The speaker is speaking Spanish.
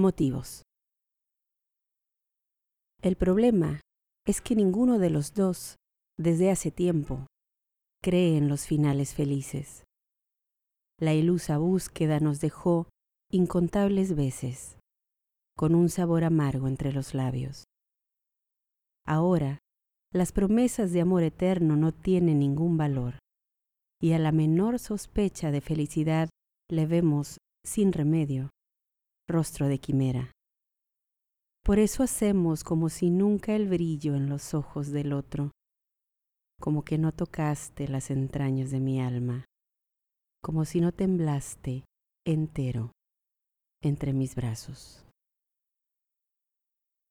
Motivos. El problema es que ninguno de los dos, desde hace tiempo, cree en los finales felices. La ilusa búsqueda nos dejó incontables veces, con un sabor amargo entre los labios. Ahora, las promesas de amor eterno no tienen ningún valor, y a la menor sospecha de felicidad le vemos, sin remedio, rostro de quimera. Por eso hacemos como si nunca el brillo en los ojos del otro, como que no tocaste las entrañas de mi alma, como si no temblaste entero entre mis brazos.